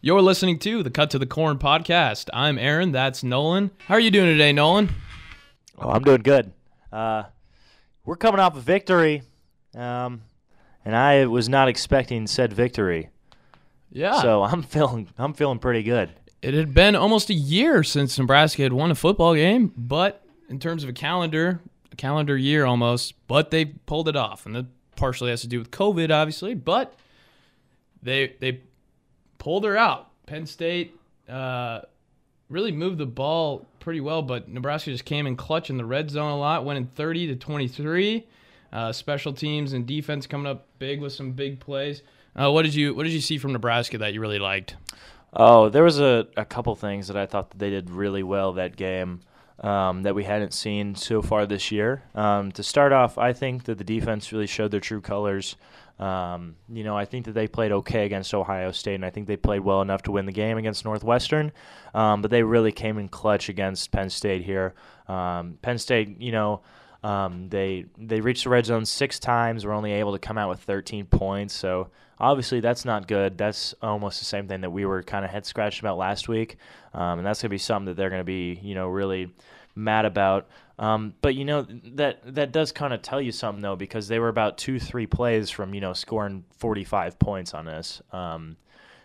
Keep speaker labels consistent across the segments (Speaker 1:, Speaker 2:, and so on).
Speaker 1: You're listening to the Cut to the Corn podcast. I'm Aaron. That's Nolan. How are you doing today, Nolan?
Speaker 2: Oh, I'm doing good. Uh, we're coming off a victory, um, and I was not expecting said victory.
Speaker 1: Yeah.
Speaker 2: So I'm feeling I'm feeling pretty good.
Speaker 1: it had been almost a year since Nebraska had won a football game, but in terms of a calendar, a calendar year almost, but they pulled it off, and that partially has to do with COVID, obviously. But they they pulled her out. Penn State uh, really moved the ball pretty well, but Nebraska just came in clutch in the red zone a lot, winning 30 to 23. Uh, special teams and defense coming up big with some big plays. Uh, what did you What did you see from Nebraska that you really liked?
Speaker 2: Oh, there was a, a couple things that I thought that they did really well that game um, that we hadn't seen so far this year. Um, to start off, I think that the defense really showed their true colors. Um, you know, I think that they played okay against Ohio State, and I think they played well enough to win the game against Northwestern. Um, but they really came in clutch against Penn State here. Um, Penn State, you know, um, they they reached the red zone six times. Were only able to come out with 13 points. So obviously that's not good. That's almost the same thing that we were kind of head scratched about last week, um, and that's gonna be something that they're gonna be you know really mad about. Um, but you know that that does kind of tell you something though because they were about two three plays from you know scoring 45 points on us. Um,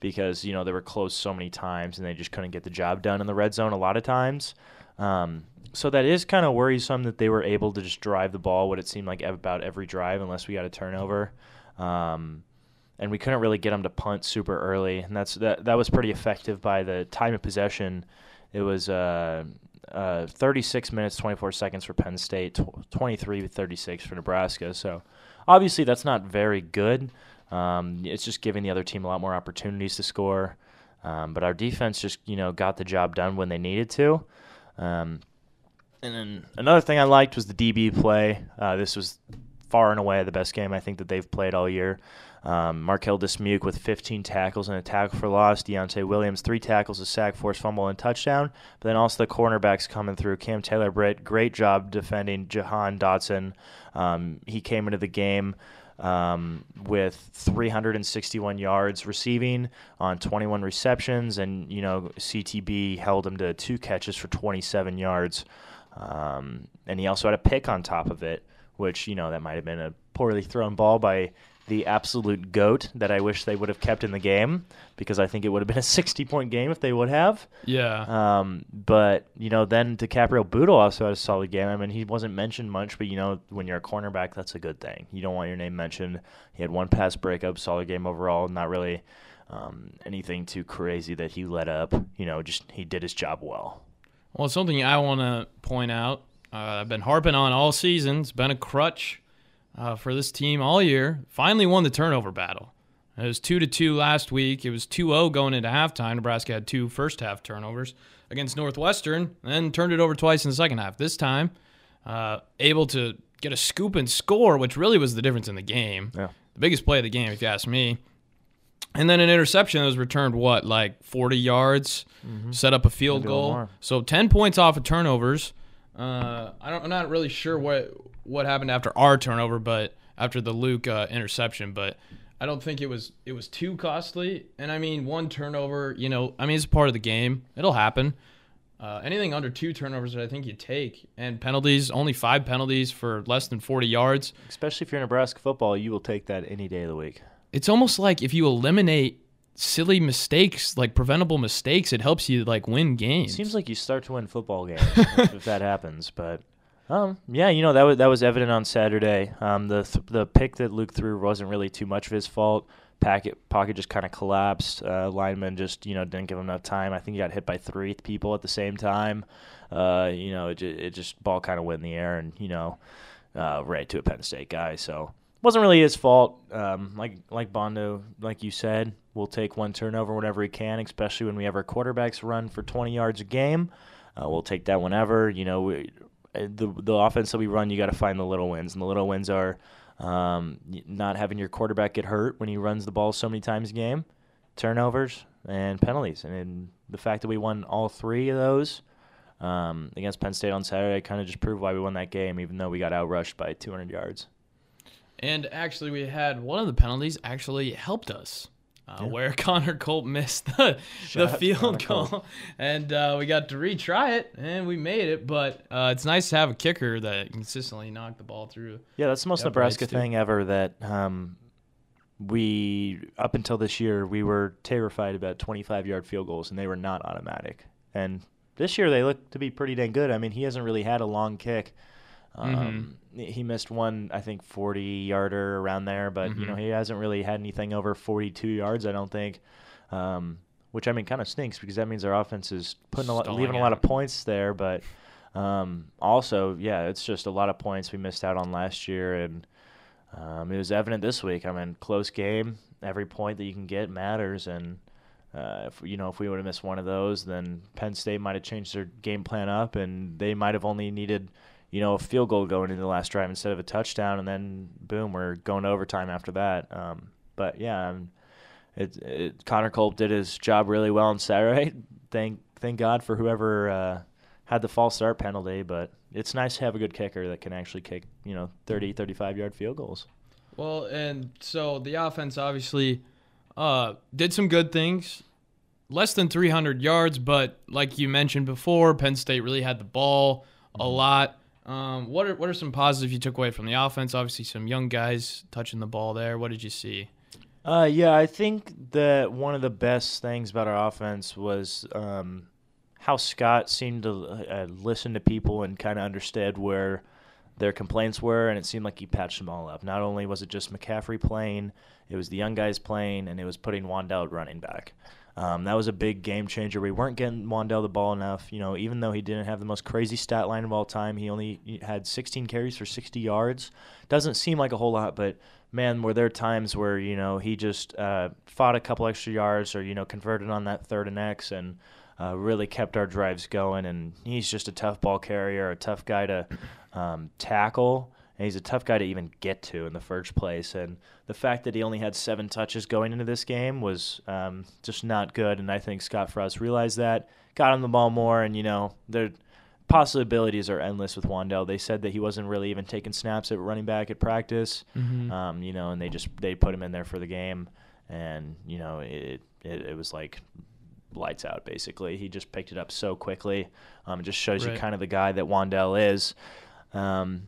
Speaker 2: because you know they were close so many times and they just couldn't get the job done in the red zone a lot of times. Um, so that is kind of worrisome that they were able to just drive the ball what it seemed like about every drive unless we got a turnover. Um, and we couldn't really get them to punt super early, and that's that. That was pretty effective by the time of possession. It was uh, uh, 36 minutes 24 seconds for Penn State, tw- 23 36 for Nebraska. So obviously that's not very good. Um, it's just giving the other team a lot more opportunities to score. Um, but our defense just you know got the job done when they needed to. Um, and then another thing I liked was the DB play. Uh, this was far and away the best game I think that they've played all year. Um, Marquel Dismuke with 15 tackles and a tackle for loss. Deontai Williams, three tackles, a sack, forced fumble, and touchdown. But then also the cornerbacks coming through. Cam Taylor Britt, great job defending Jahan Dotson. Um, he came into the game um, with 361 yards receiving on 21 receptions, and you know CTB held him to two catches for 27 yards. Um, and he also had a pick on top of it, which you know that might have been a poorly thrown ball by the absolute goat that I wish they would have kept in the game because I think it would have been a 60 point game if they would have.
Speaker 1: Yeah.
Speaker 2: Um, but you know, then Dicaprio Bootle also had a solid game. I mean, he wasn't mentioned much, but you know, when you're a cornerback, that's a good thing. You don't want your name mentioned. He had one pass breakup, solid game overall. Not really um, anything too crazy that he let up. You know, just he did his job well.
Speaker 1: Well, something I want to point out, uh, I've been harping on all season. It's been a crutch uh, for this team all year. Finally won the turnover battle. It was 2 to 2 last week. It was 2 0 going into halftime. Nebraska had two first half turnovers against Northwestern, and then turned it over twice in the second half. This time, uh, able to get a scoop and score, which really was the difference in the game.
Speaker 2: Yeah.
Speaker 1: The biggest play of the game, if you ask me. And then an interception that was returned, what, like 40 yards, set up a field
Speaker 2: a
Speaker 1: goal. So 10 points off of turnovers. Uh, I don't, I'm not really sure what what happened after our turnover, but after the Luke uh, interception, but I don't think it was it was too costly. And I mean, one turnover, you know, I mean, it's part of the game. It'll happen. Uh, anything under two turnovers that I think you take, and penalties, only five penalties for less than 40 yards.
Speaker 2: Especially if you're Nebraska football, you will take that any day of the week.
Speaker 1: It's almost like if you eliminate silly mistakes, like preventable mistakes, it helps you like win games.
Speaker 2: Seems like you start to win football games if, that happens, but um, yeah, you know that was that was evident on Saturday. Um, the th- the pick that Luke threw wasn't really too much of his fault. Packet pocket just kind of collapsed. Uh, lineman just you know didn't give him enough time. I think he got hit by three people at the same time. Uh, you know, it, it just ball kind of went in the air and you know uh, right to a Penn State guy. So wasn't really his fault. Um, like like Bondo, like you said, we'll take one turnover whenever he can, especially when we have our quarterbacks run for 20 yards a game. Uh, we'll take that whenever. You know, we, uh, the the offense that we run, you got to find the little wins, and the little wins are um, not having your quarterback get hurt when he runs the ball so many times a game, turnovers and penalties, and the fact that we won all three of those. Um, against Penn State on Saturday, kind of just proved why we won that game, even though we got outrushed by 200 yards.
Speaker 1: And actually, we had one of the penalties actually helped us. Uh,
Speaker 2: Yeah.
Speaker 1: where Connor Culp missed the, the field
Speaker 2: Connor
Speaker 1: goal,
Speaker 2: Culp.
Speaker 1: and uh, we got to retry it, and we made it. But uh, it's nice to have a kicker that consistently knocked the ball through.
Speaker 2: Yeah, that's the most Nebraska
Speaker 1: Brights, too.
Speaker 2: thing ever. That um, we up until this year we were terrified about 25 yard field goals, and they were not automatic. And this year they look to be pretty dang good. I mean, he hasn't really had a long kick. Um, He missed one, I think, 40 yarder around there, but you know
Speaker 1: Mhm.
Speaker 2: he hasn't really had anything over 42 yards. I don't think. Um, which I mean, kind of stinks because that means our offense is putting a lot,
Speaker 1: Stalling
Speaker 2: leaving a lot of points there. But um, also, yeah, it's just a lot of points we missed out on last year, and um, it was evident this week. I mean, close game. Every point that you can get matters, and uh, if you know if we would have missed one of those, then Penn State might have changed their game plan up, and they might have only needed you know a field goal going into the last drive instead of a touchdown, and then boom, we're going overtime after that. Um, but yeah, um, it, it, Connor Culp did his job really well on Saturday. Thank thank God for whoever uh, had the false start penalty, but it's nice to have a good kicker that can actually kick, you know, 30, 35 yard field goals.
Speaker 1: Well, and so the offense obviously uh, did some good things. Less than 300 yards, but like you mentioned before, Penn State really had the ball a lot. Um, what are what are some positives you took away from the offense? Obviously, some young guys touching the ball there. What did you see?
Speaker 2: Uh, yeah, I think that one of the best things about our offense was um, how Scott seemed to uh, listen to people and kind of understood where their complaints were, and it seemed like he patched them all up. Not only was it just McCaffrey playing, it was the young guys playing, and it was putting Wan'Dale running back. Um, that was a big game changer. We weren't getting Wan'Dale the ball enough. You know, even though he didn't have the most crazy stat line of all time, he only had 16 carries for 60 yards. Doesn't seem like a whole lot, but man, were there times where you know he just uh, fought a couple extra yards or you know converted on that third and X and uh, really kept our drives going. And he's just a tough ball carrier, a tough guy to um, tackle, and he's a tough guy to even get to in the first place. And the fact that he only had seven touches going into this game was um, just not good. And I think Scott Frost realized that, got him the ball more, and you know there possibilities are endless with Wan'Dale. They said that he wasn't really even taking snaps at running back at practice,
Speaker 1: Mm-hmm.
Speaker 2: um, you know, and they just they put him in there for the game, and you know it it, it was like lights out basically. He just picked it up so quickly. Um, it just shows you kind of the guy that Wan'Dale is. Um,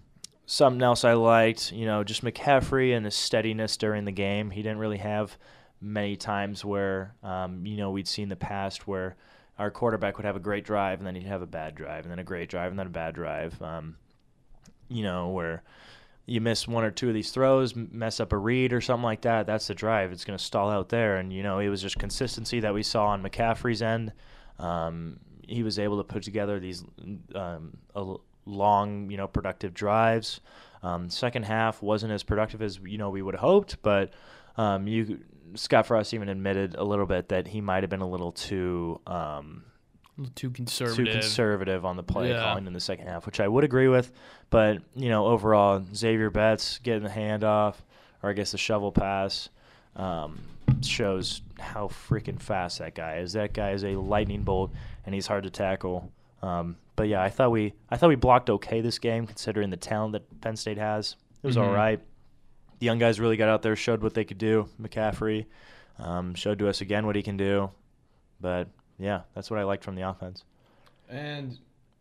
Speaker 2: something else I liked, you know, just McCaffrey and his steadiness during the game. He didn't really have many times where, um, you know, we'd seen the past where our quarterback would have a great drive and then he'd have a bad drive and then a great drive and then a bad drive. Um, you know, where you miss one or two of these throws, mess up a read or something like that, that's the drive. It's going to stall out there. And, you know, it was just consistency that we saw on McCaffrey's end. Um, he was able to put together these um, long, you know, productive drives. Um, second half wasn't as productive as, you know, we would have hoped, but um, you Scott Frost even admitted a little bit that he might have been a little too um,
Speaker 1: A little too conservative.
Speaker 2: too conservative on the play
Speaker 1: Yeah.
Speaker 2: calling in the second half, which I would agree with. But you know, overall, Xavier Betts getting the handoff, or I guess the shovel pass, um, shows how freaking fast that guy is. That guy is a lightning bolt, and he's hard to tackle. Um, but yeah, I thought we I thought we blocked okay this game considering the talent that Penn State has. It was
Speaker 1: Mhm.
Speaker 2: all right. The young guys really got out there, showed what they could do. McCaffrey um, showed to us again what he can do. But yeah, that's what I liked from the offense.
Speaker 1: And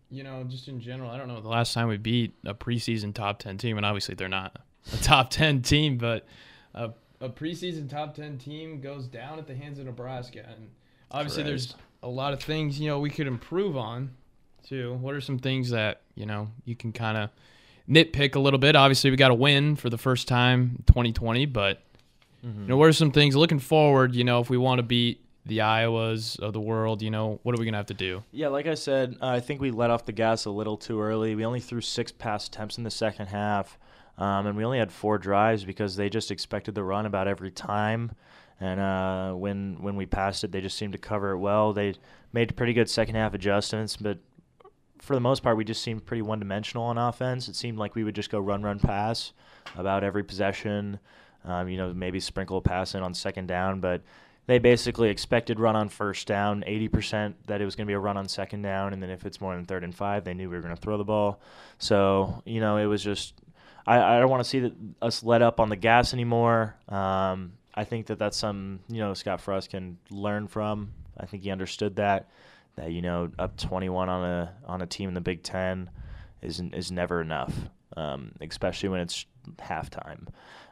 Speaker 1: you know, just in general, I don't know the last time we beat a preseason top ten team, and obviously they're not a top ten team, but a, a preseason top ten team goes down at the hands of Nebraska, and obviously there's a lot of things you know we could improve on. Too. What are some things that you know you can kind of nitpick a little bit? Obviously, we got a win for the first time in 2020, but
Speaker 2: Mm-hmm.
Speaker 1: you know, what are some things looking forward? You know, if we want to beat the Iowas of the world, you know, what are we gonna have to do?
Speaker 2: Yeah, like I said, uh, I think we let off the gas a little too early. We only threw six pass attempts in the second half, um, and we only had four drives because they just expected the run about every time. And uh, when when we passed it, they just seemed to cover it well. They made pretty good second half adjustments, but for the most part, we just seemed pretty one dimensional on offense. It seemed like we would just go run, run, pass about every possession. Um, you know, maybe sprinkle a pass in on second down, but they basically expected run on first down, 80% that it was going to be a run on second down, and then if it's more than third and five, they knew we were going to throw the ball. So, you know, it was just, I, I don't want to see that, us let up on the gas anymore. Um, I think that that's some you know Scott Frost can learn from. I think he understood that that you know up 21 on a on a team in the Big Ten is is never enough, um, especially when it's halftime.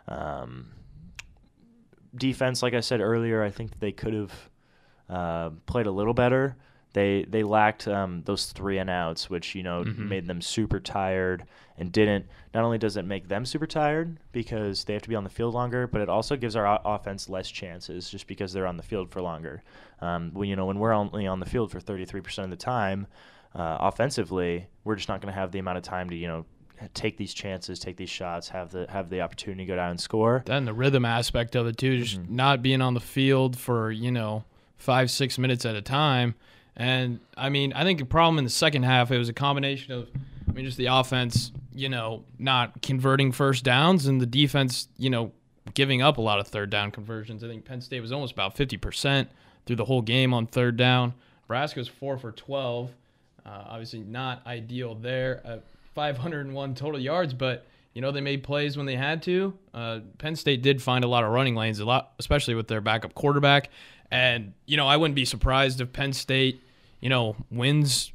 Speaker 2: Um, defense, like I said earlier, I think they could have uh, played a little better. They they lacked um, those three and outs, which you know
Speaker 1: Mhm.
Speaker 2: made them super tired and didn't. Not only does it make them super tired because they have to be on the field longer, but it also gives our o- offense less chances just because they're on the field for longer. Um, when you know when we're only on the field for 33% of the time, uh, offensively, we're just not going to have the amount of time to you know take these chances, take these shots, have the have the opportunity to go down and score.
Speaker 1: Then the rhythm aspect of it too, just
Speaker 2: Mhm.
Speaker 1: not being on the field for you know five six minutes at a time. And I mean, I think the problem in the second half it was a combination of, I mean, just the offense, you know, not converting first downs, and the defense, you know, giving up a lot of third down conversions. I think Penn State was almost about fifty percent through the whole game on third down. Nebraska was four for twelve. Uh, obviously, not ideal there. Uh, 501 total yards, but you know they made plays when they had to. Uh, Penn State did find a lot of running lanes, a lot, especially with their backup quarterback. And you know I wouldn't be surprised if Penn State, you know, wins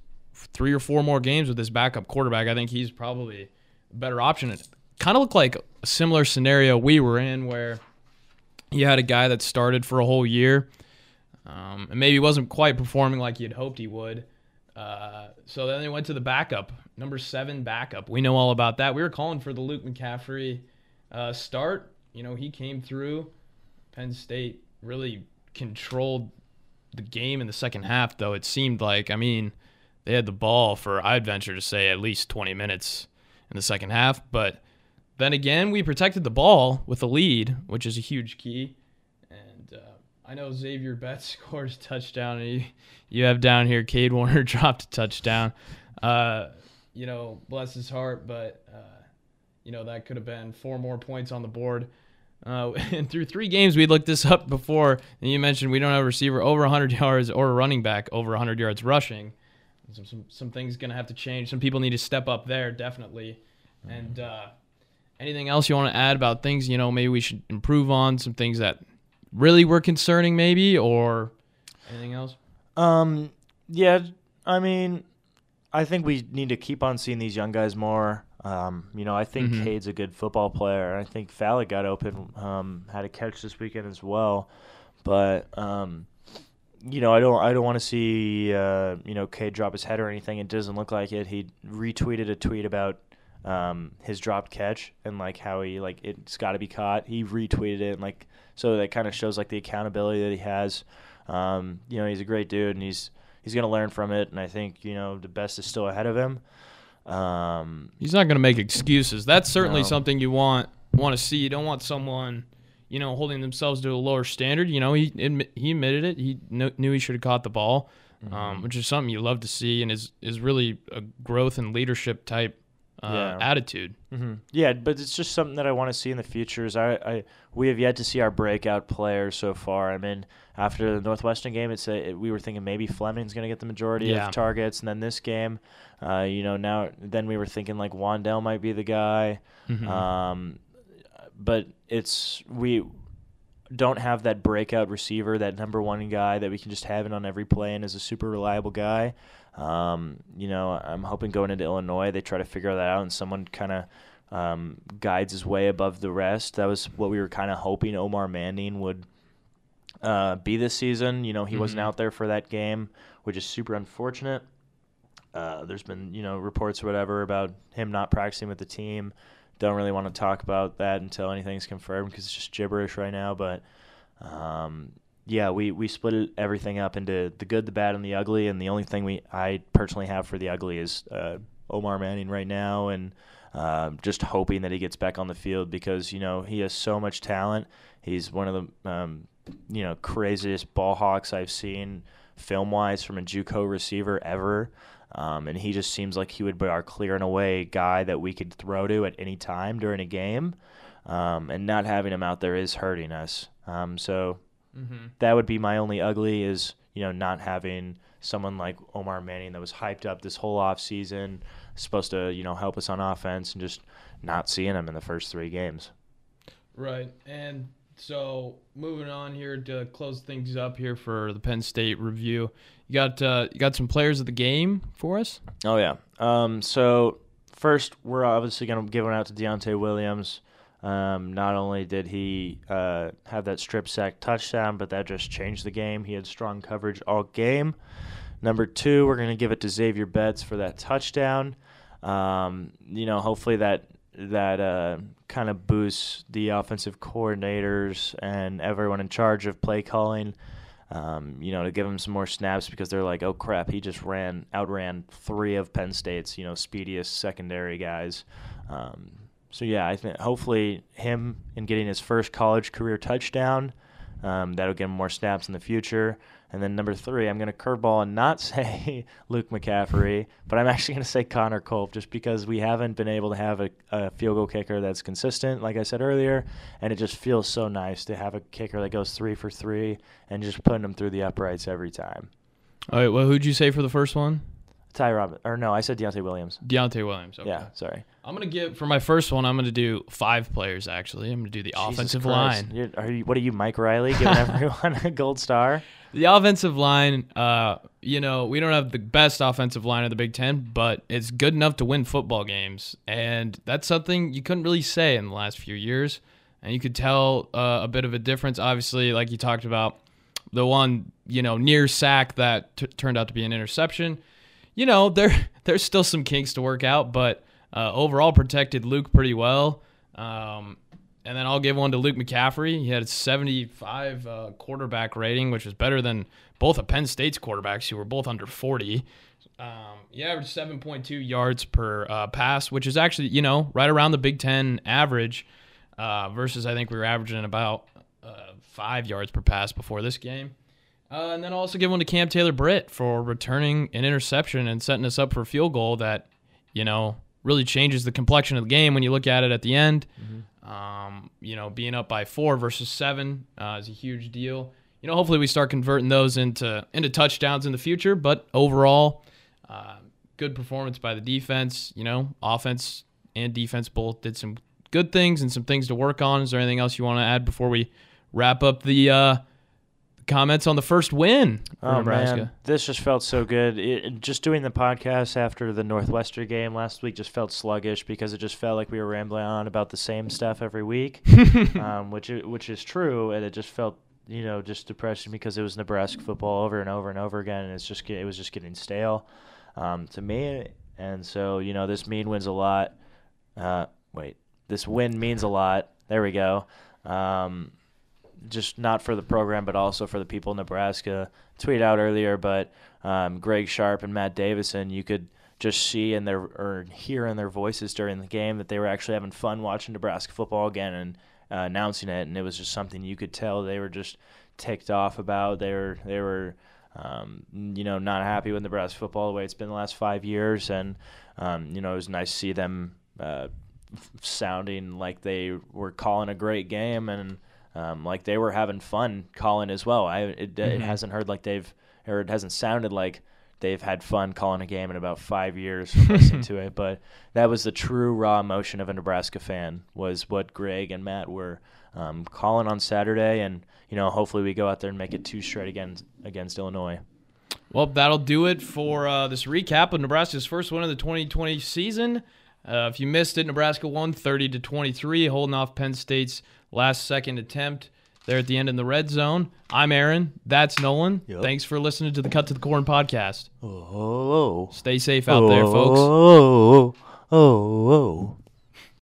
Speaker 1: three or four more games with this backup quarterback. I think he's probably a better option. It kind of looked like a similar scenario we were in where you had a guy that started for a whole year um, and maybe wasn't quite performing like you'd hoped he would. Uh, so then they went to the backup, number seven backup. We know all about that. We were calling for the Luke McCaffrey uh, start. You know, he came through. Penn State really controlled the game in the second half, though it seemed like. I mean, they had the ball for I'd venture to say at least 20 minutes in the second half, but then again, we protected the ball with a lead, which is a huge key. And uh, I know Xavier Betts scores touchdown, and you, you have down here Cade Warner dropped a touchdown. Uh, you know, bless his heart, but uh, you know that could have been four more points on the board. Uh, and through three games, we looked this up before, and you mentioned we don't have a receiver over 100 yards or a running back over 100 yards rushing. Some some, some things gonna have to change. Some people need to step up there, definitely. And uh, anything else you want to add about things you know maybe we should improve on? Some things that really were concerning, maybe, or anything else?
Speaker 2: Um, yeah, I mean, I think we need to keep on seeing these young guys more. Um, you know, I think
Speaker 1: Mhm.
Speaker 2: Cade's a good football player. I think Fallon got open, um, had a catch this weekend as well. But um, you know, I don't, I don't want to see uh, you know Cade drop his head or anything. It doesn't look like it. He retweeted a tweet about um, his dropped catch and like how he like it's got to be caught. He retweeted it and like so that kind of shows like the accountability that he has. Um, you know, he's a great dude and he's he's gonna learn from it. And I think you know the best is still ahead of him. Um,
Speaker 1: He's not going to make excuses. That's certainly
Speaker 2: No.
Speaker 1: something you want want to see. You don't want someone, you know, holding themselves to a lower standard. You know, he he admitted it. He kn- knew he should have caught the ball,
Speaker 2: Mm-hmm.
Speaker 1: um, which is something you love to see, and is is really a growth and leadership type uh,
Speaker 2: Yeah.
Speaker 1: attitude.
Speaker 2: hmm Yeah, but it's just something that I want to see in the future. Is I, I we have yet to see our breakout players so far. I mean, after the Northwestern game, it's a, it, we were thinking maybe Fleming's going to get the majority
Speaker 1: Yeah.
Speaker 2: of targets, and then this game, uh, you know, now then we were thinking like Wan'Dale might be the guy.
Speaker 1: Mhm.
Speaker 2: Um, but it's we don't have that breakout receiver, that number one guy that we can just have it on every play and is a super reliable guy. Um, you know, I'm hoping going into Illinois they try to figure that out and someone kind of um, guides his way above the rest. That was what we were kind of hoping Omar Manning would uh, be this season. You know, he wasn't
Speaker 1: Mhm.
Speaker 2: out there for that game, which is super unfortunate. Uh, there's been you know reports or whatever about him not practicing with the team. Don't really want to talk about that until anything's confirmed because it's just gibberish right now. But um, yeah, we, we split everything up into the good, the bad, and the ugly. And the only thing we I personally have for the ugly is uh, Omar Manning right now, and uh, just hoping that he gets back on the field because you know he has so much talent. He's one of the um, you know craziest ball hawks I've seen film wise from a JUCO receiver ever. Um, and he just seems like he would be our clear and away guy that we could throw to at any time during a game. Um, and not having him out there is hurting us. Um, so
Speaker 1: Mm-hmm.
Speaker 2: that would be my only ugly is you know not having someone like Omar Manning that was hyped up this whole off season, supposed to you know help us on offense, and just not seeing him in the first three games.
Speaker 1: Right. And So moving on here to close things up here for the Penn State review. You got uh, you got some players of the game for us.
Speaker 2: Oh yeah. Um, so first, we're obviously going to give one out to Deontai Williams. Um, not only did he uh, have that strip sack touchdown, but that just changed the game. He had strong coverage all game. Number two, we're going to give it to Xavier Betts for that touchdown. Um, you know, hopefully that that uh, kind of boosts the offensive coordinators and everyone in charge of play calling. Um, you know, to give him some more snaps because they're like, oh crap, he just ran outran three of Penn State's you know speediest secondary guys. Um, so yeah, I think hopefully him in getting his first college career touchdown, um, that'll get him more snaps in the future. And then number three, I'm going to curveball and not say Luke McCaffrey, but I'm actually going to say Connor Culp just because we haven't been able to have a, a, field goal kicker that's consistent, like I said earlier. And it just feels so nice to have a kicker that goes three for three and just putting them through the uprights every time.
Speaker 1: All right, well, who'd you say for the first one?
Speaker 2: Ty Robin, or no, I said Deontai Williams.
Speaker 1: Deontai Williams. Okay.
Speaker 2: Yeah, sorry.
Speaker 1: I'm gonna give for my first one. I'm gonna do five players. Actually, I'm gonna do the
Speaker 2: Jesus
Speaker 1: offensive
Speaker 2: Christ.
Speaker 1: line.
Speaker 2: You're, are you, what are you, Mike Riley, giving everyone a gold star?
Speaker 1: The offensive line. Uh, you know, we don't have the best offensive line of the Big Ten, but it's good enough to win football games, and that's something you couldn't really say in the last few years. And you could tell uh, a bit of a difference. Obviously, like you talked about, the one you know near sack that t- turned out to be an interception. You know, there there's still some kinks to work out, but uh, overall protected Luke pretty well. Um, and then I'll give one to Luke McCaffrey. He had a 75 uh, quarterback rating, which was better than both of Penn State's quarterbacks, who were both under 40. Um, he averaged 7.2 yards per uh, pass, which is actually, you know, right around the Big Ten average. Uh, versus, I think we were averaging about uh, five yards per pass before this game. Uh, and then I'll also give one to Cam Taylor Britt for returning an interception and setting us up for a field goal that, you know, really changes the complexion of the game when you look at it at the end. Mm-hmm. Um, you know, being up by four versus seven uh, is a huge deal. You know, hopefully we start converting those into into touchdowns in the future. But overall, uh, good performance by the defense. You know, offense and defense both did some good things and some things to work on. Is there anything else you want to add before we wrap up the uh, comments on the first win for
Speaker 2: Oh
Speaker 1: Nebraska?
Speaker 2: man, this just felt so good. It, just doing the podcast after the Northwestern game last week just felt sluggish because it just felt like we were rambling on about the same stuff every week, um, which which is true, and it just felt you know just depressing because it was Nebraska football over and over and over again, and it's just it was just getting stale um, to me. And so you know this mean wins a lot. Uh, wait, this win means a lot. There we go. Um, just not for the program, but also for the people in Nebraska. Tweet out earlier, but um, Greg Sharpe and Matt Davison, you could just see in their or hear in their voices during the game that they were actually having fun watching Nebraska football again and uh, announcing it, and it was just something you could tell they were just ticked off about. They were they were um, you know not happy with Nebraska football the way it's been the last five years, and um, you know it was nice to see them uh, sounding like they were calling a great game and um, like they were having fun calling as well. I it, it
Speaker 1: Mhm.
Speaker 2: hasn't heard like they've or it hasn't sounded like they've had fun calling a game in about five years from listening to it. But that was the true raw emotion of a Nebraska fan was what Greg and Matt were um, calling on Saturday, and you know hopefully we go out there and make it two straight against against Illinois.
Speaker 1: Well, that'll do it for uh, this recap of Nebraska's first win of the 2020 season. Uh, if you missed it, Nebraska won 30 to 23, holding off Penn State's last second attempt there at the end in the red zone. I'm Aaron. That's Nolan.
Speaker 2: Yep.
Speaker 1: Thanks for listening to the Cut to the Corn podcast.
Speaker 2: Oh, oh.
Speaker 1: Stay safe out there, folks.
Speaker 2: Oh, Oh, oh, oh.